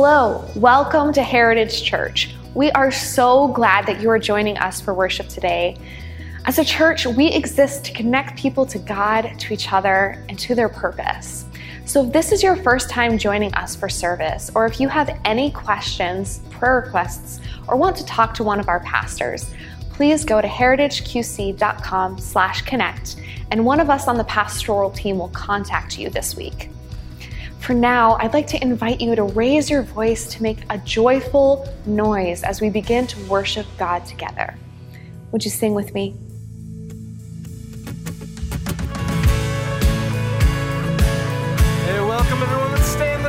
Hello, welcome to Heritage Church. We are so glad that you are joining us for worship today. As a church, we exist to connect people to God, to each other, and to their purpose. So, if this is your first time joining us for service, or if you have any questions, prayer requests, or want to talk to one of our pastors, please go to heritageqc.com/connect, and one of us on the pastoral team will contact you this week. For now, I'd like to invite you to raise your voice to make a joyful noise as we begin to worship God together. Would you sing with me? Hey, welcome everyone. Let's stand,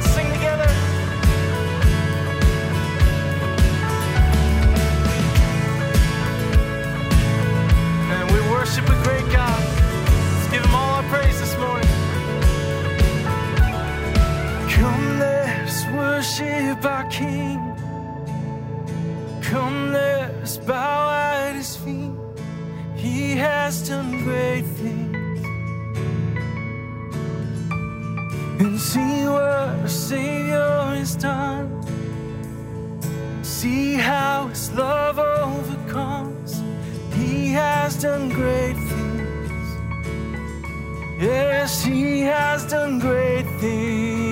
worship our King. Come, let's bow at his feet. He has done great things. and see what our Savior has done. See how His love overcomes. He has done great things. Yes, He has done great things.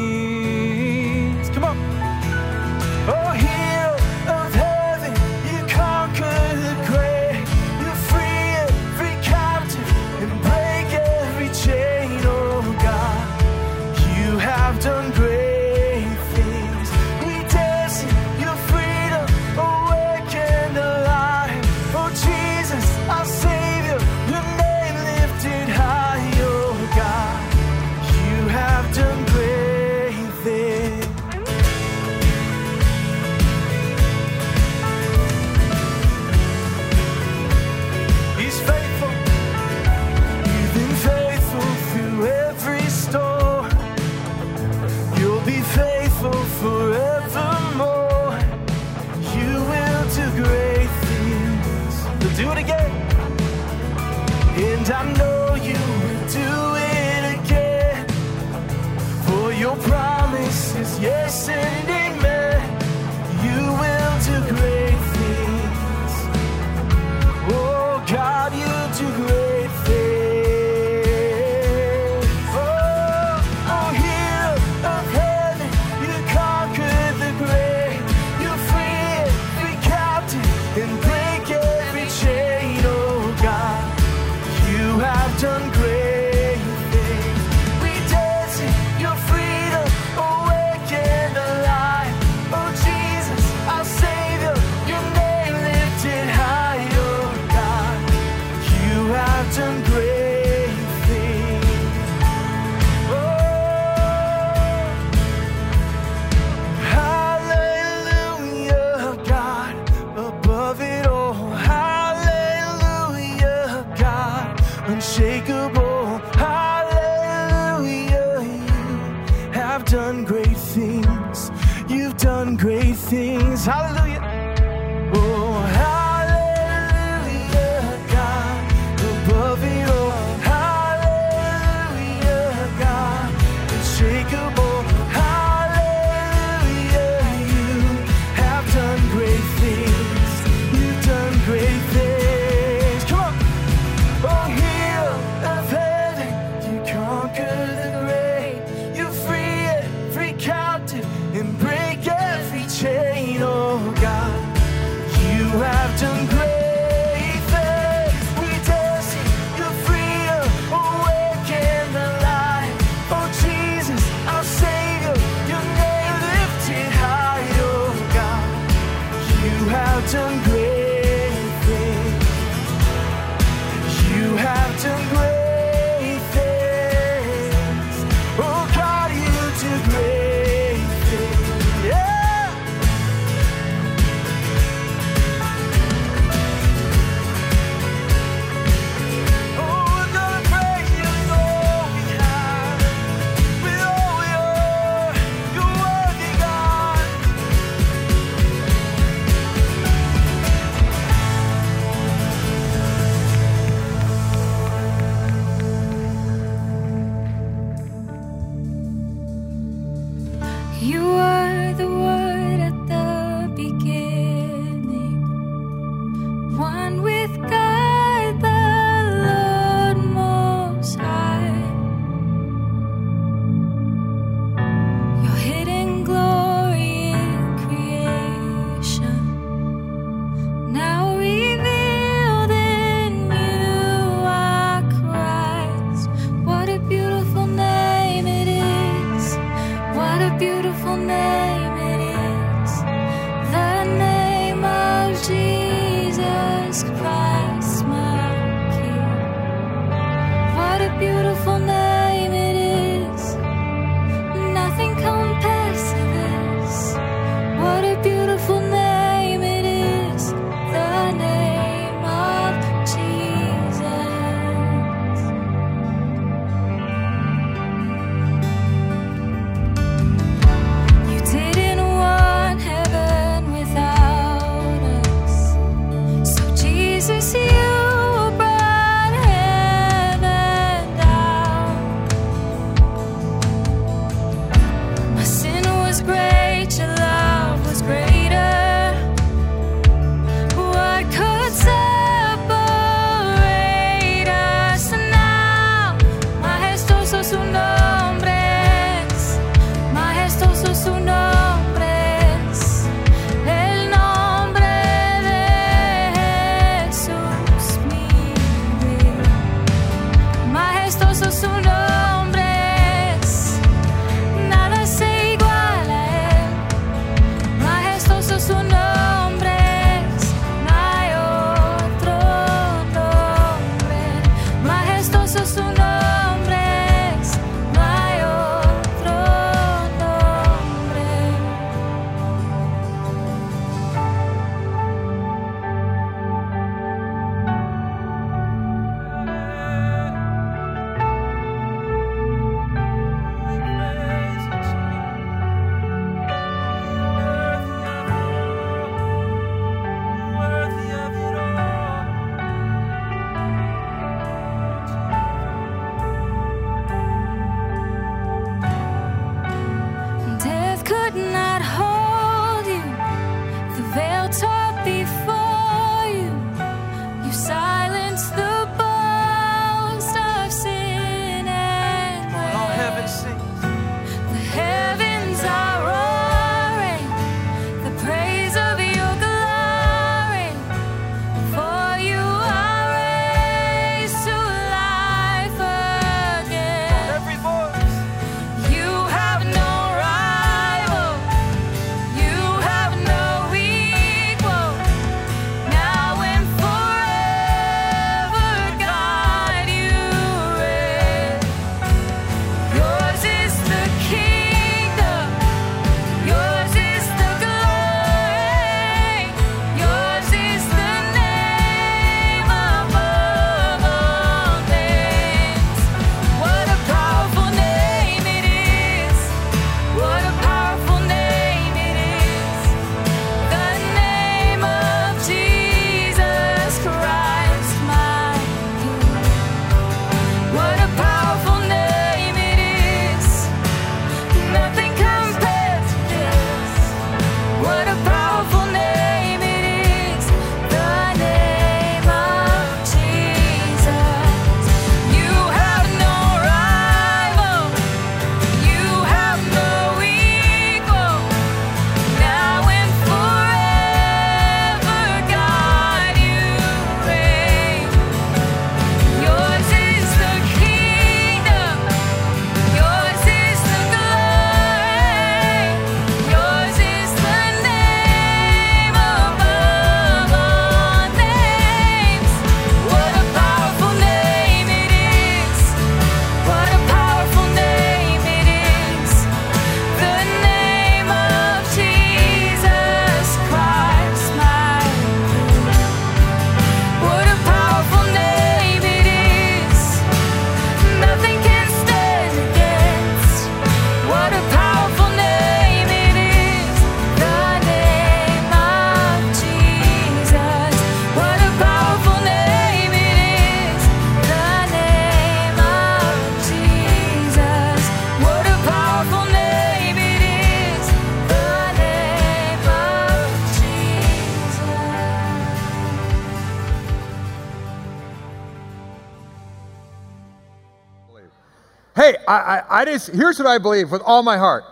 I, just, here's what I believe with all my heart.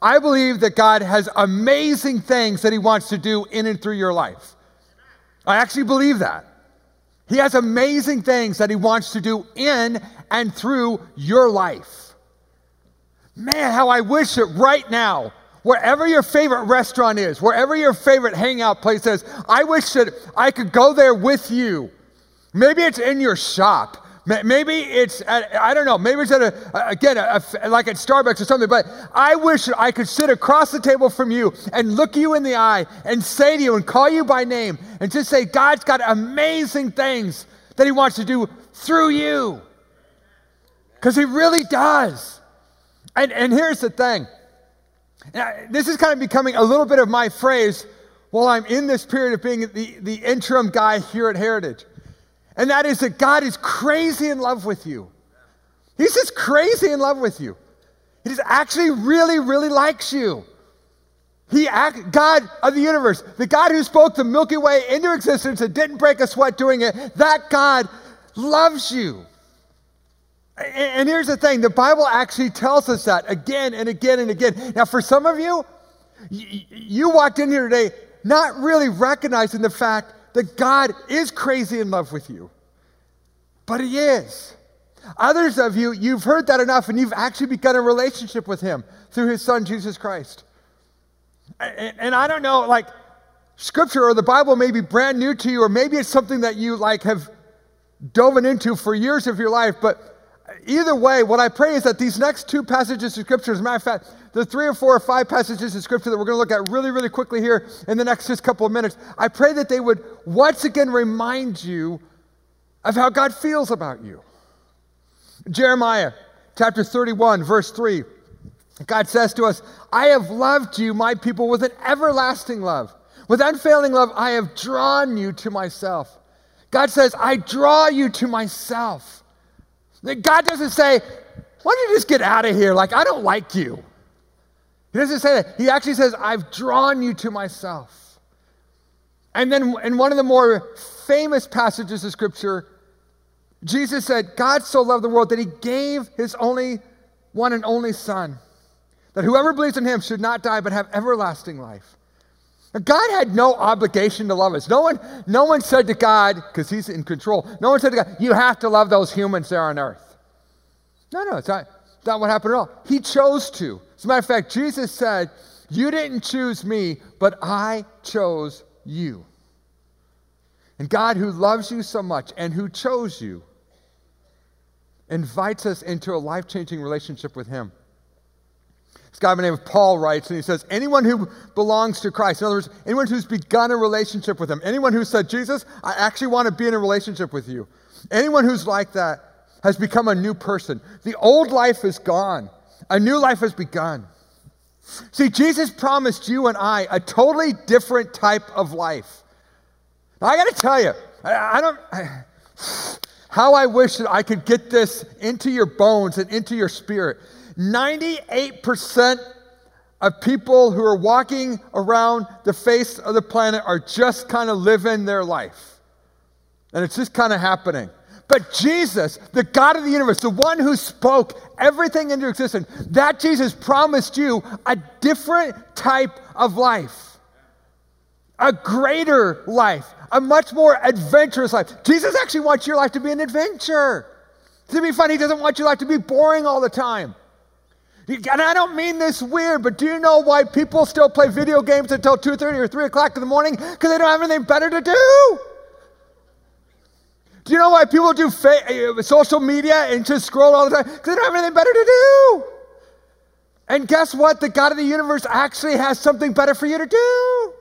I believe that God has amazing things that He wants to do in and through your life. I actually believe that. He has amazing things that He wants to do in and through your life. Man, how I wish that right now, wherever your favorite restaurant is, wherever your favorite hangout place is, I wish that I could go there with you. Maybe it's in your shop. Ma- Maybe it's at, I don't know. Maybe it's at a, again, a, a- like at Starbucks or something. But I wish I could sit across the table from you and look you in the eye and say to you and call you by name and just say, God's got amazing things that He wants to do through you. Because He really does. And, and here's the thing Now, this is kind of becoming a little bit of my phrase while I'm in this period of being the, the interim guy here at Heritage. And that is that God is crazy in love with you. He's just crazy in love with you. He just actually really, really likes you. He act, God of the universe, the God who spoke the Milky Way into existence and didn't break a sweat doing it, that God loves you. A- And here's the thing the Bible actually tells us that again and again and again. Now, for some of you, you walked in here today not really recognizing the fact that God is crazy in love with you, but He is. Others of you, you've heard that enough and you've actually begun a relationship with Him through His Son, Jesus Christ. And, and I don't know, like, Scripture or the Bible may be brand new to you, or maybe it's something that you, like, have dove into for years of your life, but either way, what I pray is that these next two passages of Scripture, as a matter of fact, the three or four or five passages in Scripture that we're going to look at really, really quickly here in the next just couple of minutes, I pray that they would once again remind you of how God feels about you. Jeremiah chapter 31, verse 3. God says to us, I have loved you, my people, with an everlasting love. With unfailing love, I have drawn you to myself. God says, I draw you to myself. God doesn't say, Why don't you just get out of here? Like, I don't like you. He doesn't say that. He actually says, I've drawn you to myself. And then in one of the more famous passages of Scripture, Jesus said, God so loved the world that he gave his only one and only Son, that whoever believes in him should not die but have everlasting life. God had no obligation to love us. No one, no one said to God, because he's in control, no one said to God, you have to love those humans there on earth. No, no, it's not, it's not what happened at all. He chose to. As a matter of fact, Jesus said, You didn't choose me, but I chose you. And God, who loves you so much and who chose you, invites us into a life changing relationship with Him. This guy by the name of Paul writes, and he says, Anyone who belongs to Christ, in other words, anyone who's begun a relationship with Him, anyone who said, Jesus, I actually want to be in a relationship with you, anyone who's like that has become a new person. The old life is gone, a new life has begun. See, Jesus promised you and I a totally different type of life. Now, I got to tell you, I, I don't. I, how I wish that I could get this into your bones and into your spirit. 98% of people who are walking around the face of the planet are just kind of living their life. And it's just kind of happening. But Jesus, the God of the universe, the one who spoke everything into existence, that Jesus promised you a different type of life, a greater life, a much more adventurous life. Jesus actually wants your life to be an adventure. To be fun, he doesn't want your life to be boring all the time. And I don't mean this weird, but do you know why people still play video games until 2.30 or 3 o'clock in the morning? Because they don't have anything better to do. Do you know why people do fa- uh, social media and just scroll all the time? Because they don't have anything better to do. And guess what? The God of the universe actually has something better for you to do.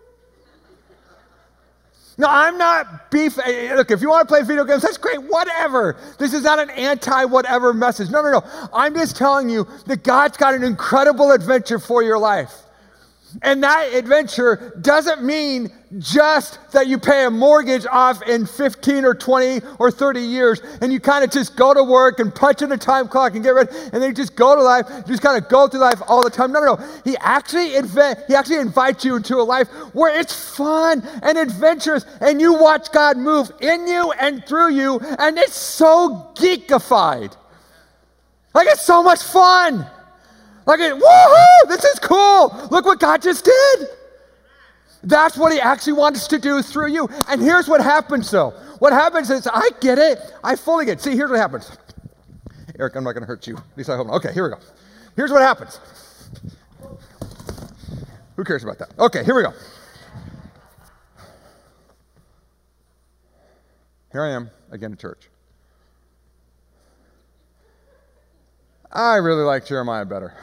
No, I'm not beef. eh, Look, if you want to play video games, that's great, whatever. This is not an anti whatever message. No, no, no. I'm just telling you that God's got an incredible adventure for your life. And that adventure doesn't mean just that you pay a mortgage off in 15 or 20 or 30 years and you kind of just go to work and punch in a time clock and get ready and then you just go to life, you just kind of go through life all the time. No, no, no. He actually, he actually invites you into a life where it's fun and adventurous and you watch God move in you and through you and it's so geekified. Like it's so much fun. Like, woohoo, this is cool. Look what God just did. That's what He actually wants to do through you. And here's what happens, though. What happens is, I get it. I fully get it. See, here's what happens. Eric, I'm not going to hurt you. At least I hope not. Okay, here we go. Here's what happens. Who cares about that? Okay, here we go. Here I am again at church. I really like Jeremiah better.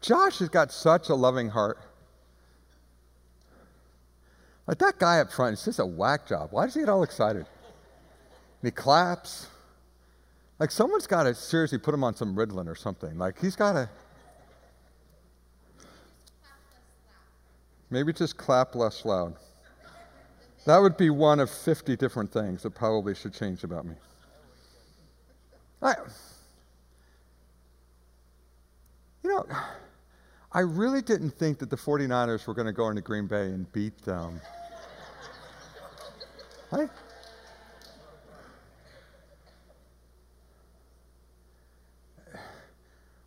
Josh has got such a loving heart. Like that guy up front, it's just a whack job. Why does he get all excited? And he claps. Like someone's got to seriously put him on some Ritalin or something. Like he's got to. Maybe just clap less loud. That would be one of 50 different things that probably should change about me. I, you know, I really didn't think that the 49ers were going to go into Green Bay and beat them. I,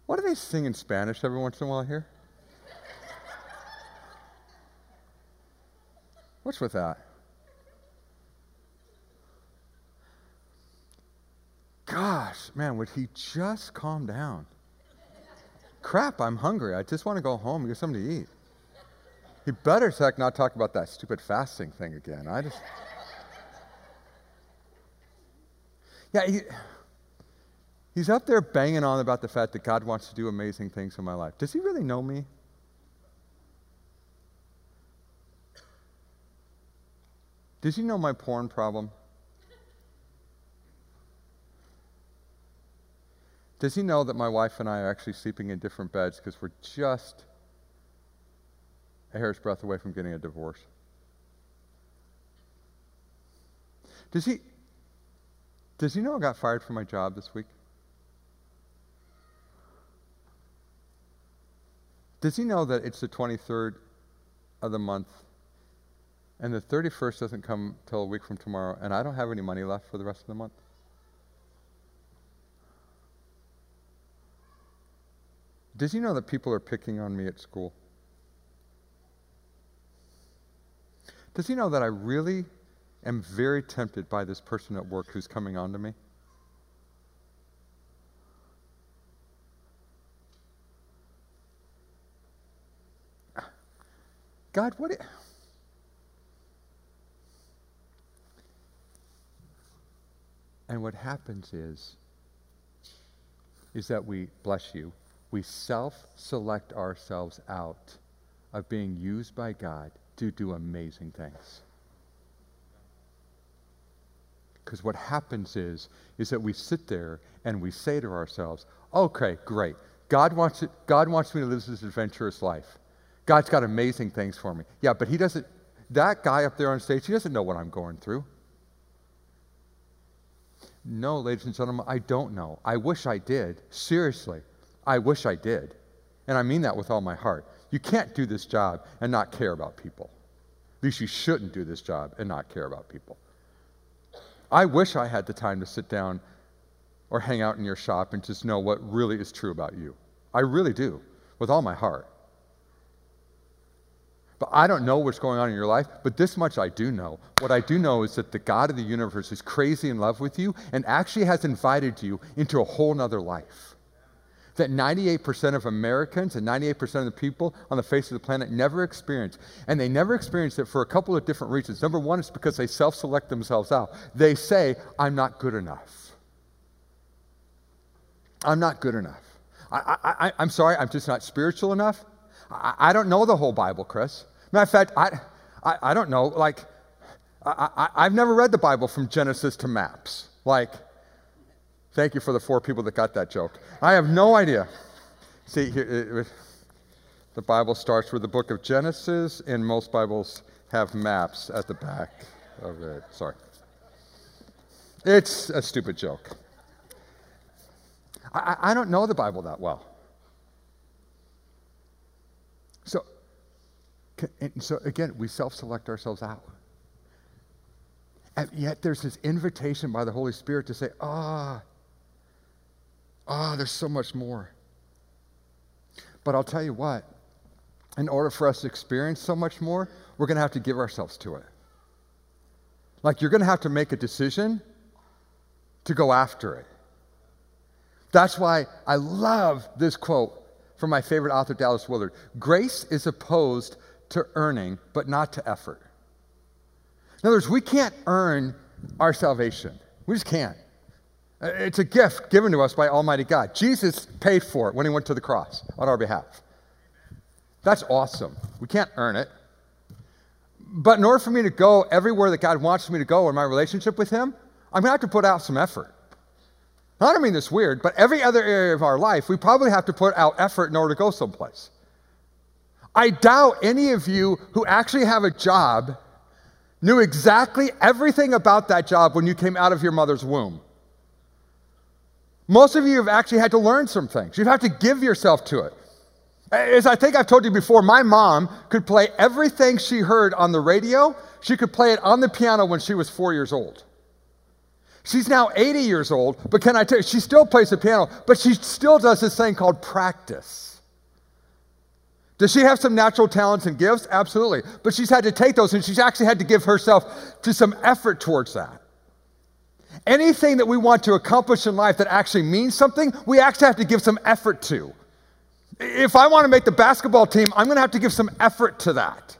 what do they sing in Spanish every once in a while here? What's with that? Gosh, man, would he just calm down? Crap, I'm hungry. I just want to go home and get something to eat. He better heck not talk about that stupid fasting thing again. I just. Yeah, he, he's up there banging on about the fact that God wants to do amazing things in my life. Does he really know me? Does he know my porn problem? Does he know that my wife and I are actually sleeping in different beds because we're just a hair's breadth away from getting a divorce? Does he does he know I got fired from my job this week? Does he know that it's the 23rd of the month, and the 31st doesn't come till a week from tomorrow, and I don't have any money left for the rest of the month? Does he know that people are picking on me at school? Does he know that I really am very tempted by this person at work who's coming on to me? God, what? i- And what happens is, is that we, bless you, we self select ourselves out of being used by God to do amazing things. Because what happens is, is that we sit there and we say to ourselves, okay, great. God wants, it, God wants me to live this adventurous life. God's got amazing things for me. Yeah, but he doesn't, that guy up there on stage, he doesn't know what I'm going through. No, ladies and gentlemen, I don't know. I wish I did. Seriously, I wish I did. And I mean that with all my heart. You can't do this job and not care about people. At least you shouldn't do this job and not care about people. I wish I had the time to sit down or hang out in your shop and just know what really is true about you. I really do, with all my heart. But I don't know what's going on in your life, but this much I do know. What I do know is that the God of the universe is crazy in love with you and actually has invited you into a whole nother life. That 98% of Americans and 98% of the people on the face of the planet never experience. And they never experience it for a couple of different reasons. Number one is because they self select themselves out. They say, I'm not good enough. I'm not good enough. I, I'm sorry, I'm just not spiritual enough. I, I don't know the whole Bible, Chris. Matter of fact, I, I, I don't know. Like, I, I, I've never read the Bible from Genesis to maps. Like, thank you for the four people that got that joke. I have no idea. See, here, it- the Bible starts with the book of Genesis, and most Bibles have maps at the back of it. Sorry. It's a stupid joke. I, I don't know the Bible that well. So, so again, we self select ourselves out. And yet there's this invitation by the Holy Spirit to say, ah, ah, there's so much more. But I'll tell you what, in order for us to experience so much more, we're going to have to give ourselves to it. Like you're going to have to make a decision to go after it. That's why I love this quote from my favorite author, Dallas Willard. Grace is opposed to earning, but not to effort. In other words, we can't earn our salvation. We just can't. Uh, It's a gift given to us by Almighty God. Jesus paid for it when he went to the cross on our behalf. That's awesome. We can't earn it. But in order for me to go everywhere that God wants me to go in my relationship with Him, I'm going to have to put out some effort. I don't mean this weird, but every other area of our life, we probably have to put out effort in order to go someplace. I doubt any of you who actually have a job knew exactly everything about that job when you came out of your mother's womb. Most of you have actually had to learn some things. You've had to give yourself to it. As I think I've told you before, my mom could play everything she heard on the radio. She could play it on the piano when she was four years old. She's now 80 years old, but can I tell you, she still plays the piano, but she still does this thing called practice. Does she have some natural talents and gifts? Absolutely. But she's had to take those and she's actually had to give herself to some effort towards that. Anything that we want to accomplish in life that actually means something, we actually have to give some effort to. If I want to make the basketball team, I'm going to have to give some effort to that.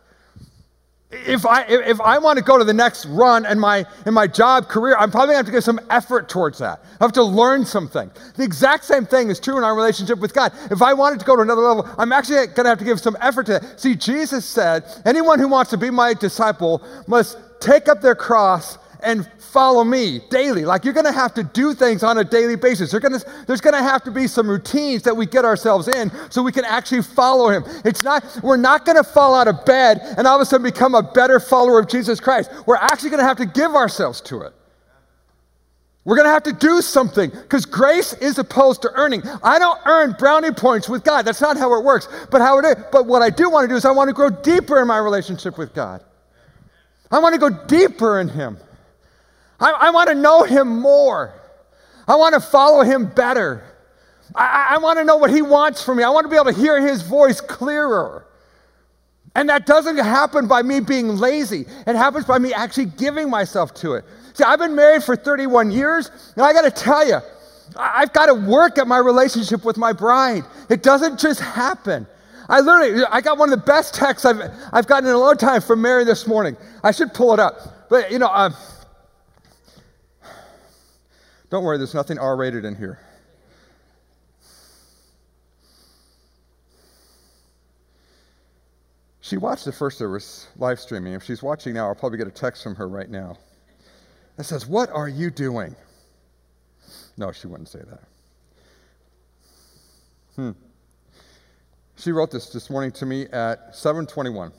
If I, if I want to go to the next run in my, in my job career, I'm probably going to have to give some effort towards that. I have to learn something. The exact same thing is true in our relationship with God. If I wanted to go to another level, I'm actually going to have to give some effort to that. See, Jesus said, anyone who wants to be my disciple must take up their cross and follow me daily. Like you're going to have to do things on a daily basis. Gonna, there's going to have to be some routines that we get ourselves in so we can actually follow him. It's not, we're not going to fall out of bed and all of a sudden become a better follower of Jesus Christ. We're actually going to have to give ourselves to it. We're going to have to do something because grace is opposed to earning. I don't earn brownie points with God. That's not how it works. But how it is, but what I do want to do is I want to grow deeper in my relationship with God. I want to go deeper in Him. I, I want to know Him more. I want to follow Him better. I, I want to know what He wants from me. I want to be able to hear His voice clearer. And that doesn't happen by me being lazy. It happens by me actually giving myself to it. See, I've been married for 31 years, and I got to tell you, I've got to work at my relationship with my bride. It doesn't just happen. I literally, I got one of the best texts I've, I've gotten in a long time from Mary this morning. I should pull it up. But, you know, um, don't worry, there's nothing R rated in here. She watched the first service live streaming. If she's watching now, I'll probably get a text from her right now that says, What are you doing? No, she wouldn't say that. Hmm. She wrote this this morning to me at 721.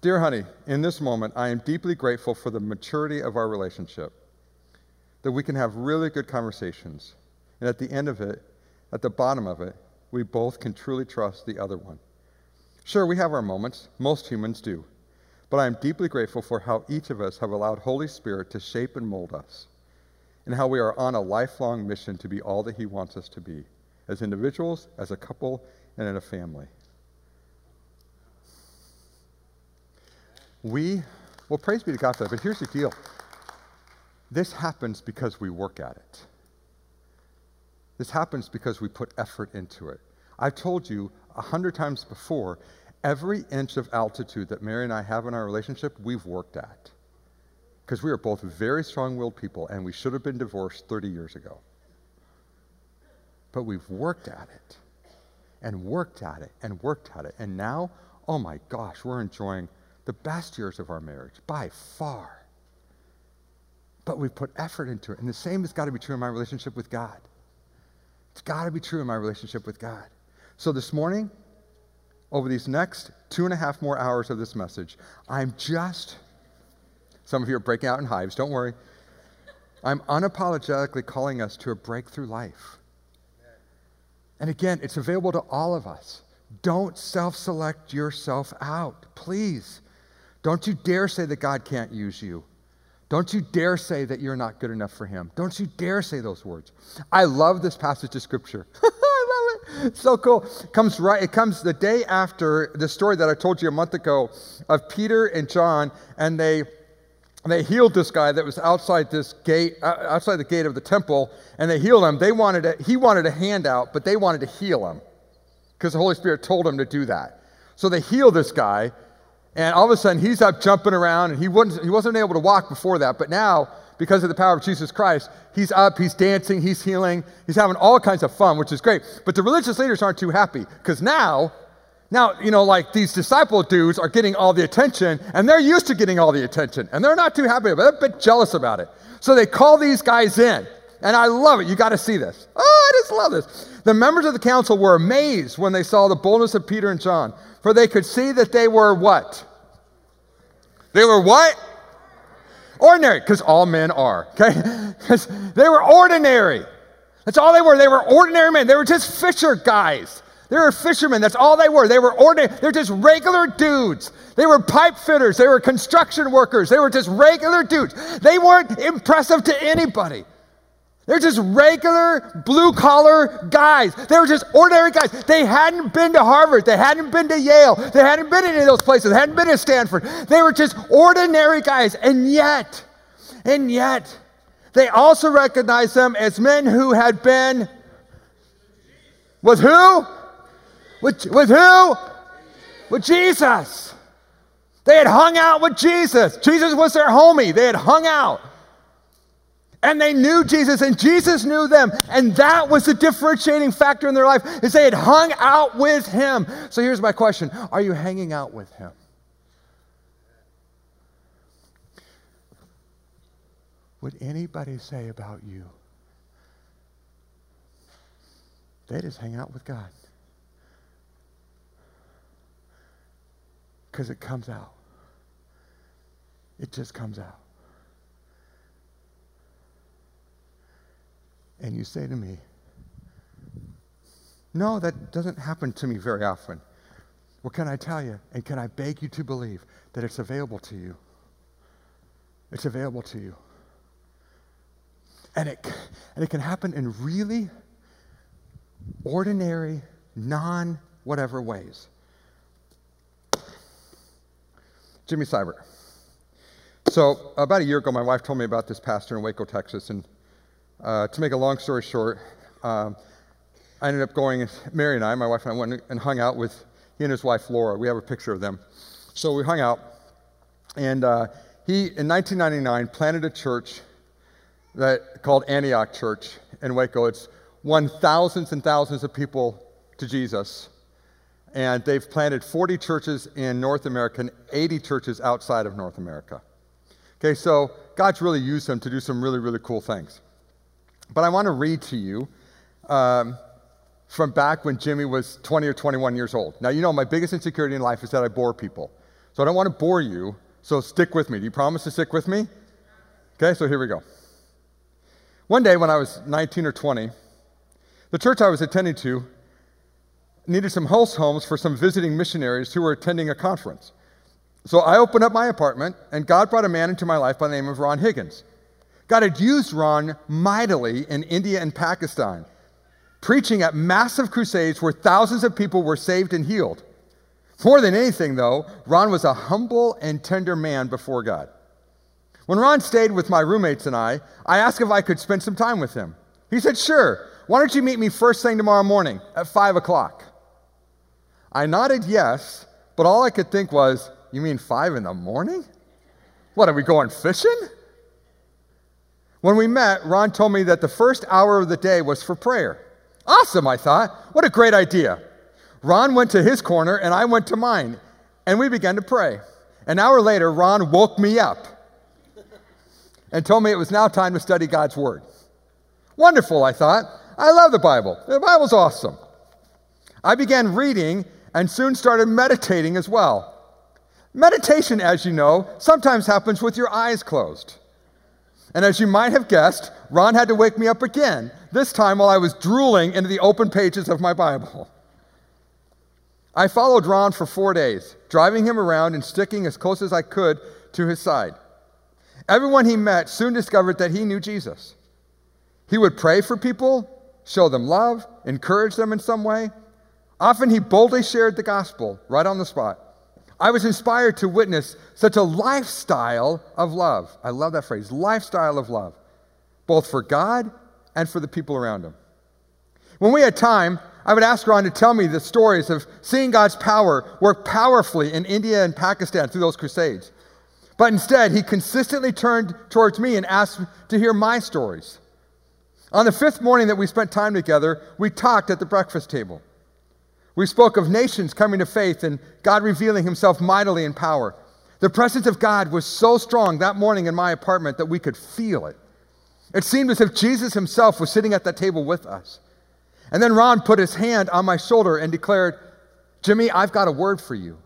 Dear honey, in this moment, I am deeply grateful for the maturity of our relationship, that we can have really good conversations. And at the end of it, at the bottom of it, we both can truly trust the other one. Sure, we have our moments, most humans do. But I am deeply grateful for how each of us have allowed Holy Spirit to shape and mold us, and how we are on a lifelong mission to be all that He wants us to be, as individuals, as a couple, and in a family. We, well, praise be to God for that, but here's the deal this happens because we work at it. This happens because we put effort into it. I've told you a hundred times before, every inch of altitude that Mary and I have in our relationship, we've worked at. Because we are both very strong willed people and we should have been divorced 30 years ago. But we've worked at it and worked at it and worked at it. And now, oh my gosh, we're enjoying the best years of our marriage by far. But we've put effort into it. And the same has got to be true in my relationship with God. It's got to be true in my relationship with God. So this morning, over these next two and a half more hours of this message, I'm just, some of you are breaking out in hives, don't worry. I'm unapologetically calling us to a breakthrough life. And again, it's available to all of us. Don't self select yourself out, please. Don't you dare say that God can't use you. Don't you dare say that you're not good enough for Him. Don't you dare say those words. I love this passage of Scripture. I love it. So cool. It comes right. It comes the day after the story that I told you a month ago of Peter and John, and they they healed this guy that was outside this gate, uh, outside the gate of the temple, and they healed him. They wanted a, he wanted a handout, but they wanted to heal him because the Holy Spirit told him to do that. So they heal this guy, and all of a sudden he's up jumping around, and he wasn't he wasn't able to walk before that, but now because of the power of Jesus Christ, he's up, he's dancing, he's healing, he's having all kinds of fun, which is great. But the religious leaders aren't too happy because now now, you know, like these disciple dudes are getting all the attention, and they're used to getting all the attention, and they're not too happy, but they're a bit jealous about it. So they call these guys in, and I love it. You got to see this. Oh, I just love this. The members of the council were amazed when they saw the boldness of Peter and John, for they could see that they were what? They were what? Ordinary, because all men are, okay? They were ordinary. That's all they were. They were ordinary men. They were just fisher guys. They were fishermen. That's all they were. They were ordinary. They're just regular dudes. They were pipe fitters. They were construction workers. They were just regular dudes. They weren't impressive to anybody. They're just regular blue collar guys. They were just ordinary guys. They hadn't been to Harvard. They hadn't been to Yale. They hadn't been to any of those places. They hadn't been to Stanford. They were just ordinary guys. And yet, and yet, they also recognized them as men who had been with who? With, with who? With Jesus. They had hung out with Jesus. Jesus was their homie. They had hung out. And they knew Jesus and Jesus knew them. And that was the differentiating factor in their life is they had hung out with him. So here's my question. Are you hanging out with him? Would anybody say about you? They just hang out with God. Because it comes out. It just comes out. And you say to me, No, that doesn't happen to me very often. Well, can I tell you, and can I beg you to believe that it's available to you? It's available to you. And it, and it can happen in really ordinary, non whatever ways. Jimmy Seibert. So, about a year ago, my wife told me about this pastor in Waco, Texas. And uh, to make a long story short, um, I ended up going, Mary and I, my wife and I, went and hung out with he and his wife Laura. We have a picture of them. So we hung out, and uh, he, in 1999, planted a church that called Antioch Church in Waco. It's won thousands and thousands of people to Jesus. And they've planted 40 churches in North America and 80 churches outside of North America. Okay, so God's really used them to do some really, really cool things. But I want to read to you um, from back when Jimmy was 20 or 21 years old. Now, you know, my biggest insecurity in life is that I bore people. So I don't want to bore you, so stick with me. Do you promise to stick with me? Okay, so here we go. One day when I was 19 or 20, the church I was attending to needed some host homes for some visiting missionaries who were attending a conference. So I opened up my apartment, and God brought a man into my life by the name of Ron Higgins. God had used Ron mightily in India and Pakistan, preaching at massive crusades where thousands of people were saved and healed. More than anything, though, Ron was a humble and tender man before God. When Ron stayed with my roommates and I, I asked if I could spend some time with him. He said, Sure. Why don't you meet me first thing tomorrow morning at 5 o'clock? I nodded yes, but all I could think was, You mean 5 in the morning? What, are we going fishing? When we met, Ron told me that the first hour of the day was for prayer. Awesome, I thought. What a great idea. Ron went to his corner and I went to mine, and we began to pray. An hour later, Ron woke me up and told me it was now time to study God's Word. Wonderful, I thought. I love the Bible. The Bible's awesome. I began reading and soon started meditating as well. Meditation, as you know, sometimes happens with your eyes closed. And as you might have guessed, Ron had to wake me up again, this time while I was drooling into the open pages of my Bible. I followed Ron for four days, driving him around and sticking as close as I could to his side. Everyone he met soon discovered that he knew Jesus. He would pray for people, show them love, encourage them in some way. Often he boldly shared the gospel right on the spot. I was inspired to witness such a lifestyle of love. I love that phrase lifestyle of love, both for God and for the people around him. When we had time, I would ask Ron to tell me the stories of seeing God's power work powerfully in India and Pakistan through those crusades. But instead, he consistently turned towards me and asked to hear my stories. On the fifth morning that we spent time together, we talked at the breakfast table. We spoke of nations coming to faith and God revealing himself mightily in power. The presence of God was so strong that morning in my apartment that we could feel it. It seemed as if Jesus himself was sitting at that table with us. And then Ron put his hand on my shoulder and declared, Jimmy, I've got a word for you.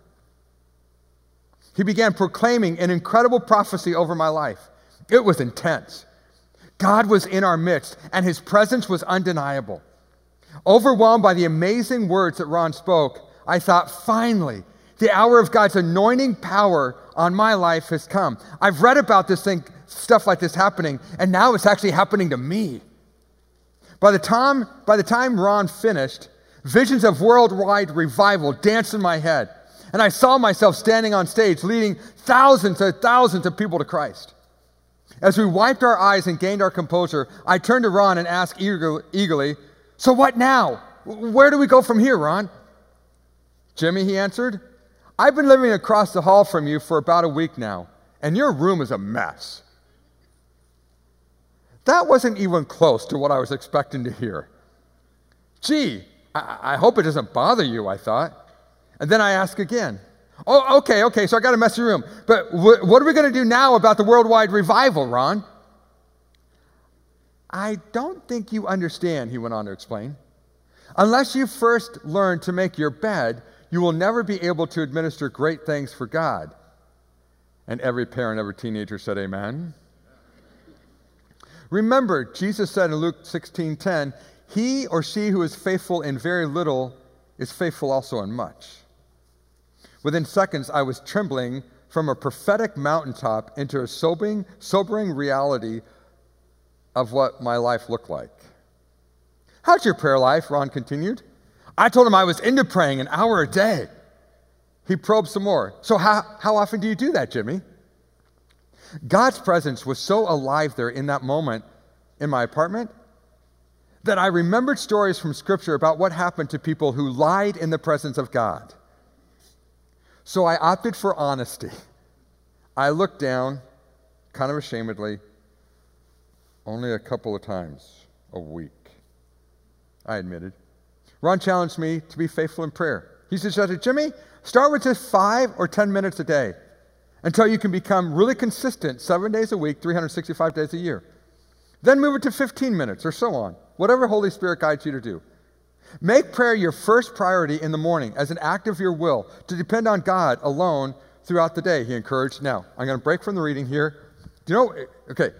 He began proclaiming an incredible prophecy over my life. It was intense. God was in our midst, and his presence was undeniable. Overwhelmed by the amazing words that Ron spoke, I thought, finally, the hour of God's anointing power on my life has come. I've read about this thing, stuff like this happening, and now it's actually happening to me. By the time, by the time Ron finished, visions of worldwide revival danced in my head, and I saw myself standing on stage leading thousands and thousands of people to Christ. As we wiped our eyes and gained our composure, I turned to Ron and asked eagerly, So what now? Where do we go from here, Ron? Jimmy, he answered, I've been living across the hall from you for about a week now, and your room is a mess. That wasn't even close to what I was expecting to hear. Gee, I, I hope it doesn't bother you, I thought. And then I asked again, Oh, okay, okay, so I got a messy room. But wh- what are we going to do now about the worldwide revival, Ron? I don't think you understand, he went on to explain. Unless you first learn to make your bed, you will never be able to administer great things for God. And every parent, every teenager said, Amen. Remember, Jesus said in Luke 16:10, "He or she who is faithful in very little is faithful also in much." Within seconds, I was trembling from a prophetic mountaintop into a sobering, sobering reality of what my life looked like. How's your prayer life? Ron continued. I told him I was into praying an hour a day. He probed some more. So, how, how often do you do that, Jimmy? God's presence was so alive there in that moment in my apartment that I remembered stories from Scripture about what happened to people who lied in the presence of God. So I opted for honesty. I looked down, kind of ashamedly, only a couple of times a week, I admitted. Ron challenged me to be faithful in prayer. He suggested, Jimmy, start with just five or 10 minutes a day until you can become really consistent seven days a week, 365 days a year. Then move it to 15 minutes or so on, whatever Holy Spirit guides you to do. Make prayer your first priority in the morning as an act of your will to depend on God alone throughout the day, he encouraged. Now, I'm going to break from the reading here. You know, okay,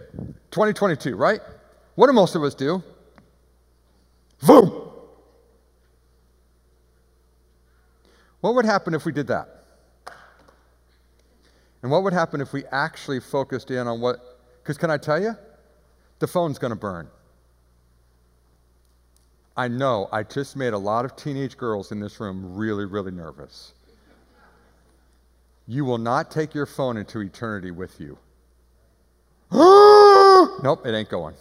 2022, right? What do most of us do? Boom! What would happen if we did that? And what would happen if we actually focused in on what, because can I tell you? The phone's going to burn. I know I just made a lot of teenage girls in this room really, really nervous. You will not take your phone into eternity with you. nope, it ain't going.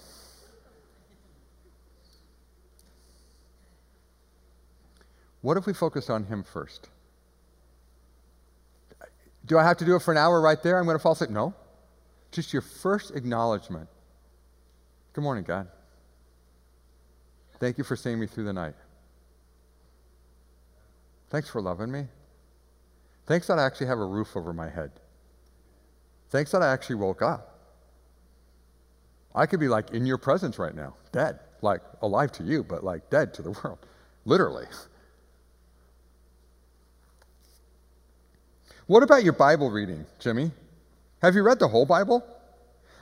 What if we focused on Him first? Do I have to do it for an hour right there? I'm going to fall asleep. No. Just your first acknowledgement. Good morning, God. Thank you for seeing me through the night. Thanks for loving me. Thanks that I actually have a roof over my head. Thanks that I actually woke up. I could be like in your presence right now, dead, like alive to you, but like dead to the world, literally. What about your Bible reading, Jimmy? Have you read the whole Bible?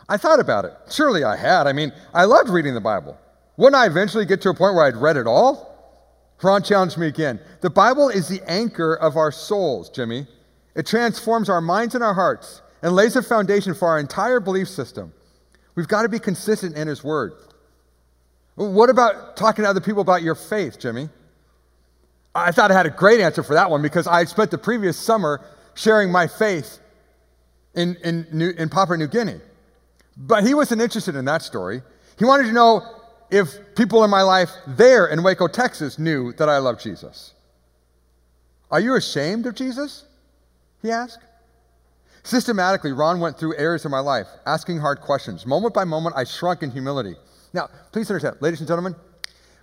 I thought about it. Surely I had. I mean, I loved reading the Bible. Wouldn't I eventually get to a point where I'd read it all? Ron challenged me again. The Bible is the anchor of our souls, Jimmy. It transforms our minds and our hearts and lays a foundation for our entire belief system. We've got to be consistent in His Word. What about talking to other people about your faith, Jimmy? I thought I had a great answer for that one because I spent the previous summer sharing my faith in, in, New, in Papua New Guinea. But he wasn't interested in that story. He wanted to know if people in my life there in Waco, Texas knew that I love Jesus. Are you ashamed of Jesus? He asked. Systematically, Ron went through areas of my life, asking hard questions. Moment by moment, I shrunk in humility. Now, please understand, ladies and gentlemen,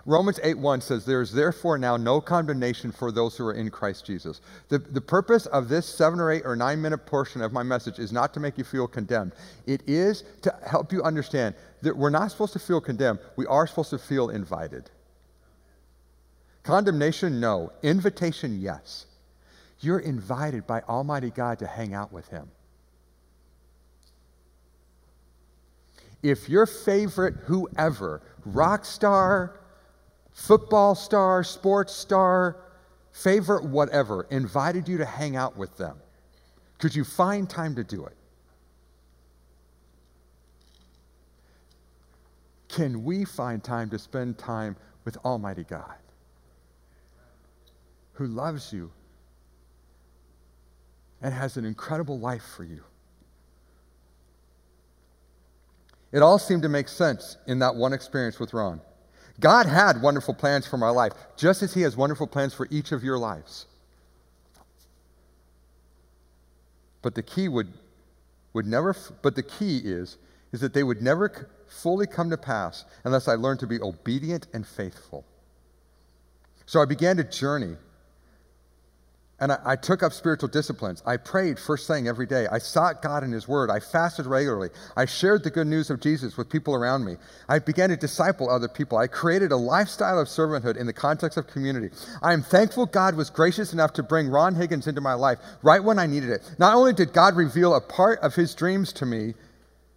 Romans 8 1 says, There is therefore now no condemnation for those who are in Christ Jesus. The, the purpose of this seven or eight or nine minute portion of my message is not to make you feel condemned. It is to help you understand that we're not supposed to feel condemned, we are supposed to feel invited. Condemnation, no. Invitation, yes. You're invited by Almighty God to hang out with Him. If your favorite whoever, rock star, football star, sports star, favorite whatever, invited you to hang out with them, could you find time to do it? Can we find time to spend time with Almighty God who loves you and has an incredible life for you? It all seemed to make sense in that one experience with Ron. God had wonderful plans for my life, just as He has wonderful plans for each of your lives. But the key would, would never, but the key is, is that they would never fully come to pass unless I learned to be obedient and faithful. So I began to journey and I, I, took up spiritual disciplines. I prayed first thing every day. I sought God in His Word. I fasted regularly. I shared the good news of Jesus with people around me. I began to disciple other people. I created a lifestyle of servanthood in the context of community. I am thankful God was gracious enough to bring Ron Higgins into my life right when I needed it. Not only did God reveal a part of His dreams to me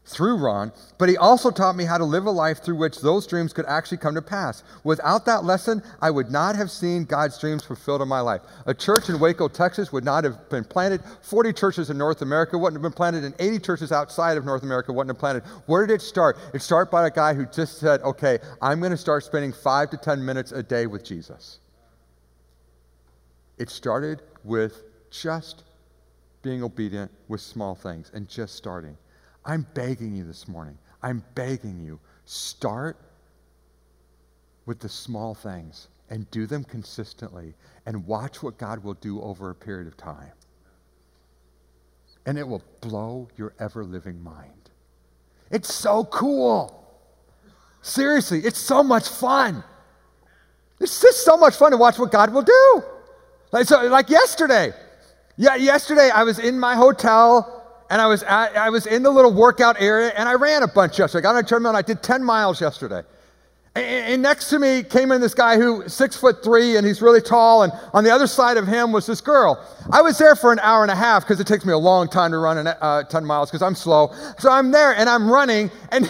through Ron, but he also taught me how to live a life through which those dreams could actually come to pass. Without that lesson, I would not have seen God's dreams fulfilled in my life. A church in Waco, Texas would not have been planted. 40 churches in North America wouldn't have been planted, and 80 churches outside of North America wouldn't have planted. Where did it start? It started by a guy who just said, okay, I'm going to start spending five to 10 minutes a day with Jesus. It started with just being obedient with small things and just starting. I'm begging you this morning. I'm begging you. Start with the small things and do them consistently and watch what God will do over a period of time. And it will blow your ever living mind. It's so cool. Seriously, it's so much fun. It's just so much fun to watch what God will do. Like, so, like yesterday. Yeah, yesterday I was in my hotel and I was, at, I was in the little workout area and I ran a bunch yesterday. I got on a treadmill and I did 10 miles yesterday. And, and next to me came in this guy who six foot three and he's really tall. And on the other side of him was this girl. I was there for an hour and a half because it takes me a long time to run an, uh, 10 miles because I'm slow. So I'm there and I'm running and,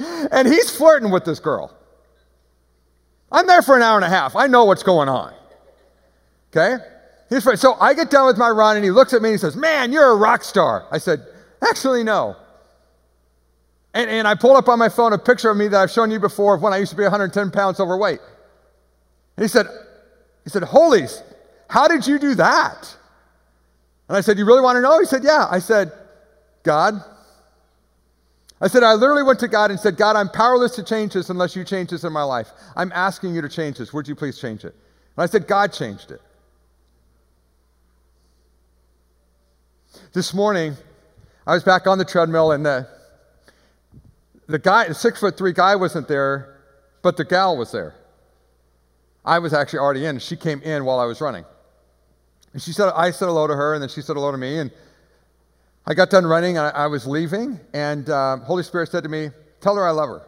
and he's flirting with this girl. I'm there for an hour and a half. I know what's going on. Okay? He's right. So I get done with my run and he looks at me and he says, Man, you're a rock star. I said, Actually, no. And, and I pulled up on my phone a picture of me that I've shown you before of when I used to be 110 pounds overweight. And he said, he said, Holies, how did you do that? And I said, You really want to know? He said, Yeah. I said, God. I said, I literally went to God and said, God, I'm powerless to change this unless you change this in my life. I'm asking you to change this. Would you please change it? And I said, God changed it. This morning, I was back on the treadmill, and the, the guy, the six foot three guy, wasn't there, but the gal was there. I was actually already in. She came in while I was running. And she said, I said hello to her, and then she said hello to me. And I got done running, and I, I was leaving, and um, Holy Spirit said to me, Tell her I love her.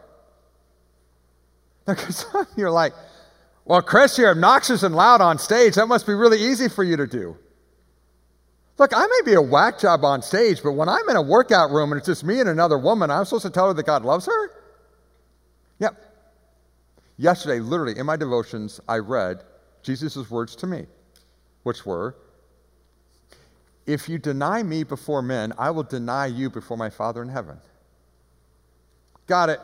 Now, you're like, Well, Chris, you're obnoxious and loud on stage. That must be really easy for you to do. Look, I may be a whack job on stage, but when I'm in a workout room and it's just me and another woman, I'm supposed to tell her that God loves her? Yep. Yesterday, literally, in my devotions, I read Jesus' words to me, which were, If you deny me before men, I will deny you before my Father in heaven. Got it.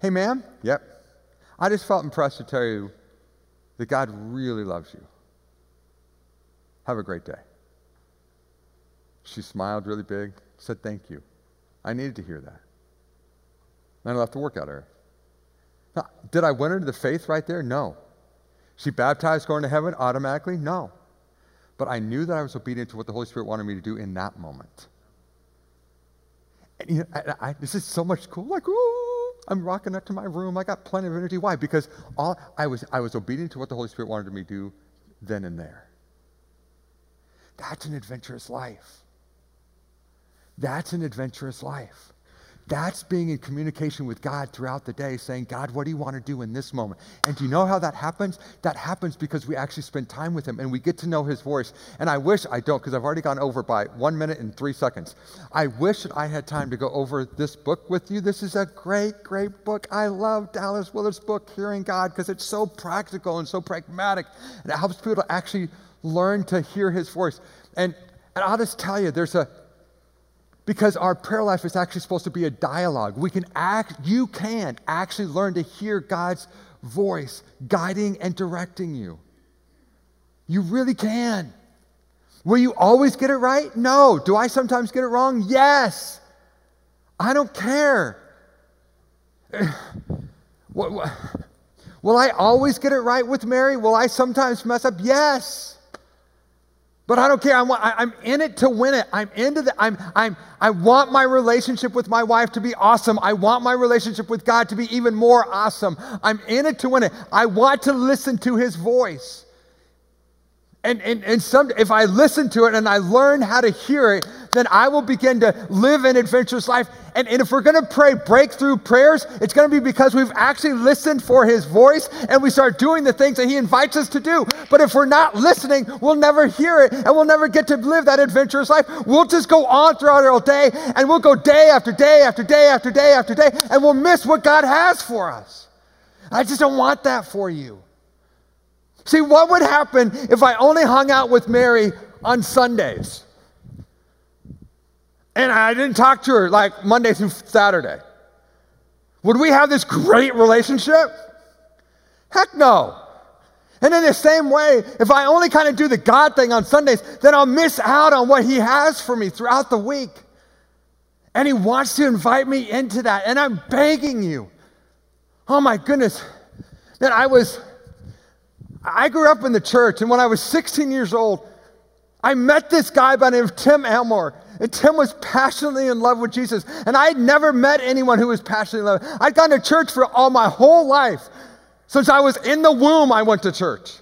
Hey, ma'am? Yep. I just felt impressed to tell you that God really loves you. Have a great day. She smiled really big, said thank you. I needed to hear that. Then I left the workout area. Now, did I win her to the faith right there? No. She baptized going to heaven automatically? No. But I knew that I was obedient to what the Holy Spirit wanted me to do in that moment. And you know, I, I, this is so much cool. Like, ooh, I'm rocking up to my room. I got plenty of energy. Why? Because all, I, was, I was obedient to what the Holy Spirit wanted me to do then and there. That's an adventurous life. That's an adventurous life. That's being in communication with God throughout the day, saying, God, what do you want to do in this moment? And do you know how that happens? That happens because we actually spend time with Him and we get to know His voice. And I wish I don't, because I've already gone over by one minute and three seconds. I wish that I had time to go over this book with you. This is a great, great book. I love Dallas Willard's book, Hearing God, because it's so practical and so pragmatic. And it helps people to actually learn to hear His voice. And, and I'll just tell you, there's a, because our prayer life is actually supposed to be a dialogue. We can act, you can actually learn to hear God's voice guiding and directing you. You really can. Will you always get it right? No. Do I sometimes get it wrong? Yes. I don't care. Will I always get it right with Mary? Will I sometimes mess up? Yes. But I don't care. I'm, I- I'm in it to win it. I'm into the. I'm. I'm. I want my relationship with my wife to be awesome. I want my relationship with God to be even more awesome. I'm in it to win it. I want to listen to His voice. And, and, and some, if I listen to it and I learn how to hear it, then I will begin to live an adventurous life. And, and if we're going to pray breakthrough prayers, it's going to be because we've actually listened for his voice and we start doing the things that he invites us to do. But if we're not listening, we'll never hear it and we'll never get to live that adventurous life. We'll just go on throughout our day and we'll go day after day after day after day after day and we'll miss what God has for us. I just don't want that for you. See, what would happen if I only hung out with Mary on Sundays? And I didn't talk to her like Monday through Saturday. Would we have this great relationship? Heck no. And in the same way, if I only kind of do the God thing on Sundays, then I'll miss out on what He has for me throughout the week. And He wants to invite me into that. And I'm begging you. Oh my goodness. That I was I grew up in the church, and when I was 16 years old, I met this guy by the name of Tim Elmore. And Tim was passionately in love with Jesus. And I had never met anyone who was passionately in love. I'd gone to church for all my whole life. Since I was in the womb, I went to church.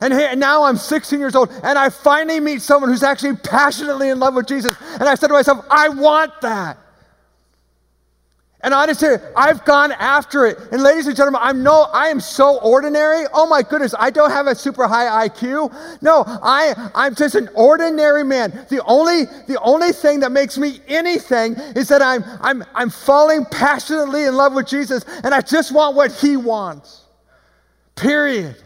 And, and now I'm 16 years old, and I finally meet someone who's actually passionately in love with Jesus. And I said to myself, I want that. And honestly, I've gone after it. And ladies and gentlemen, I'm no, I am so ordinary. Oh my goodness, I don't have a super high IQ. No, I, I'm just an ordinary man. The only, the only thing that makes me anything is that I'm, I'm, I'm falling passionately in love with Jesus, and I just want what He wants. Period.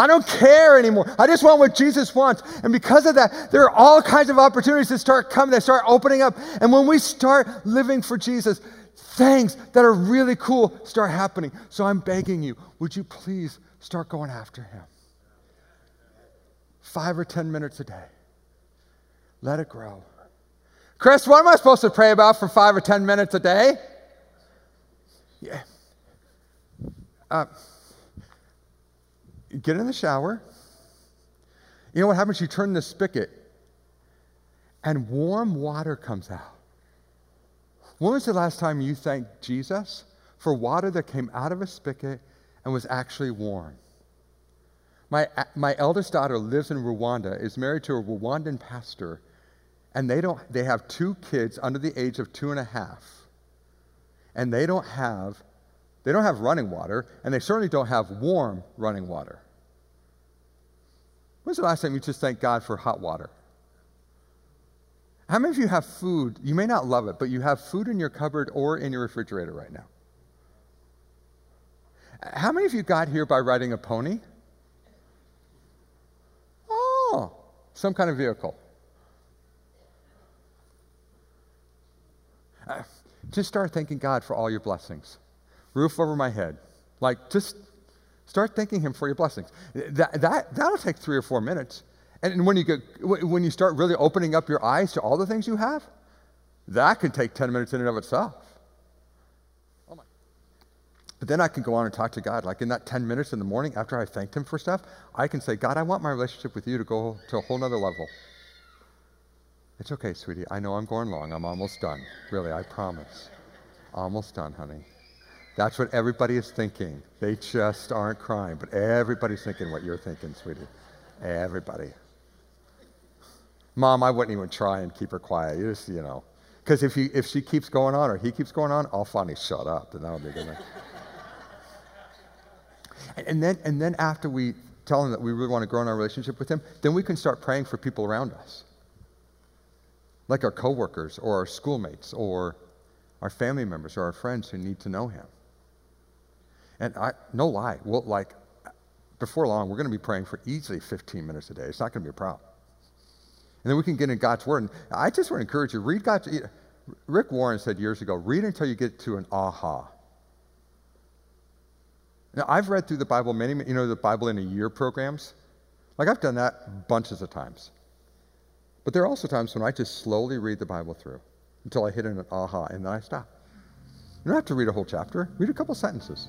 I don't care anymore. I just want what Jesus wants. And because of that, there are all kinds of opportunities that start coming, that start opening up. And when we start living for Jesus, things that are really cool start happening. So I'm begging you, would you please start going after him? Five or 10 minutes a day. Let it grow. Chris, what am I supposed to pray about for five or 10 minutes a day? Yeah. Uh, get in the shower. You know what happens? You turn the spigot, and warm water comes out. When was the last time you thanked Jesus for water that came out of a spigot and was actually warm? My, my eldest daughter lives in Rwanda, is married to a Rwandan pastor, and they, don't, they have two kids under the age of two and a half. And they don't have they don't have running water, and they certainly don't have warm running water. When's the last time you just thanked God for hot water? How many of you have food? You may not love it, but you have food in your cupboard or in your refrigerator right now. How many of you got here by riding a pony? Oh, some kind of vehicle. Uh, just start thanking God for all your blessings roof over my head. Like, just start thanking Him for your blessings. That, that, that'll take three or four minutes. And when you, get, when you start really opening up your eyes to all the things you have, that can take 10 minutes in and of itself. Oh my. But then I can go on and talk to God. Like in that 10 minutes in the morning after I thanked Him for stuff, I can say, God, I want my relationship with you to go to a whole nother level. It's okay, sweetie. I know I'm going long. I'm almost done. Really, I promise. Almost done, honey. That's what everybody is thinking. They just aren't crying, but everybody's thinking what you're thinking, sweetie. Everybody. Mom, I wouldn't even try and keep her quiet. You just, you know, because if, if she keeps going on or he keeps going on, I'll finally shut up, and that would be good and, then, and then after we tell him that we really want to grow in our relationship with him, then we can start praying for people around us, like our coworkers or our schoolmates or our family members or our friends who need to know him. And I, no lie, we'll, like, before long, we're going to be praying for easily 15 minutes a day. It's not going to be a problem. And then we can get in God's Word. And I just want to encourage you, read God's. Rick Warren said years ago, read until you get to an aha. Now, I've read through the Bible many, you know, the Bible in a year programs. Like, I've done that bunches of times. But there are also times when I just slowly read the Bible through until I hit an aha, and then I stop. You don't have to read a whole chapter, read a couple sentences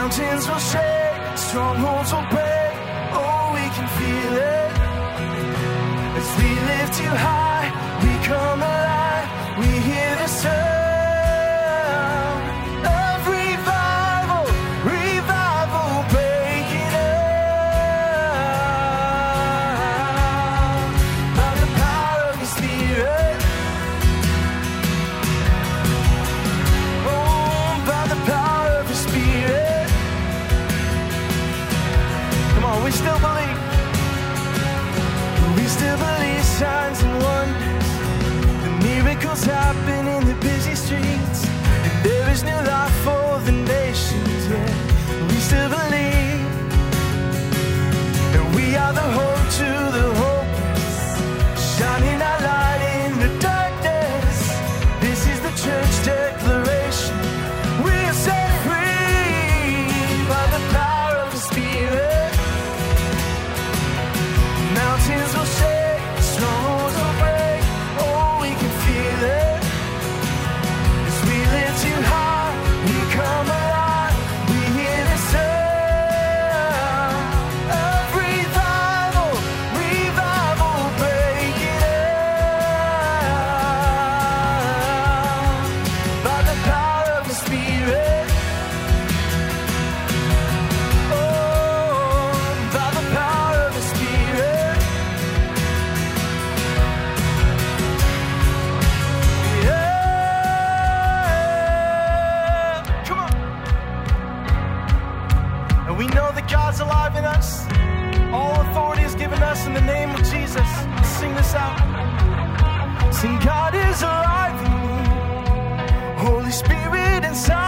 Mountains will shake, strongholds will break. Oh, we can feel it. As we lift You high, we come alive. There is new life for the nations, yeah. We still believe. We are the hope sing this out. Sing, God is alive in me. Holy Spirit inside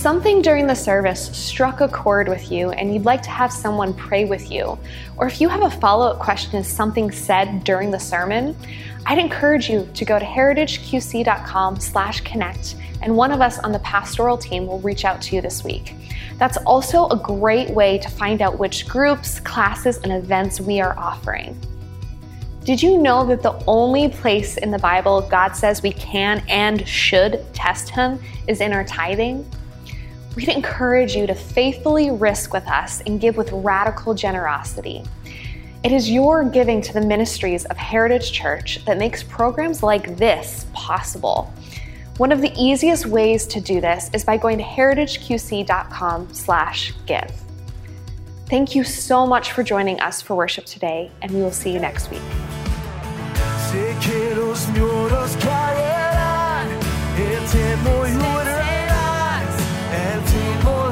something during the service struck a chord with you and you'd like to have someone pray with you? Or if you have a follow up question as something said during the sermon, I'd encourage you to go to heritageqc.com slash connect and one of us on the pastoral team will reach out to you this week. That's also a great way to find out which groups, classes, and events we are offering. Did you know that the only place in the Bible God says we can and should test Him is in our tithing? We'd encourage you to faithfully risk with us and give with radical generosity. It is your giving to the ministries of Heritage Church that makes programs like this possible. One of the easiest ways to do this is by going to heritageqc.com/give. Thank you so much for joining us for worship today, and we will see you next week. Sé que los caerán, el temor el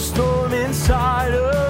storm inside of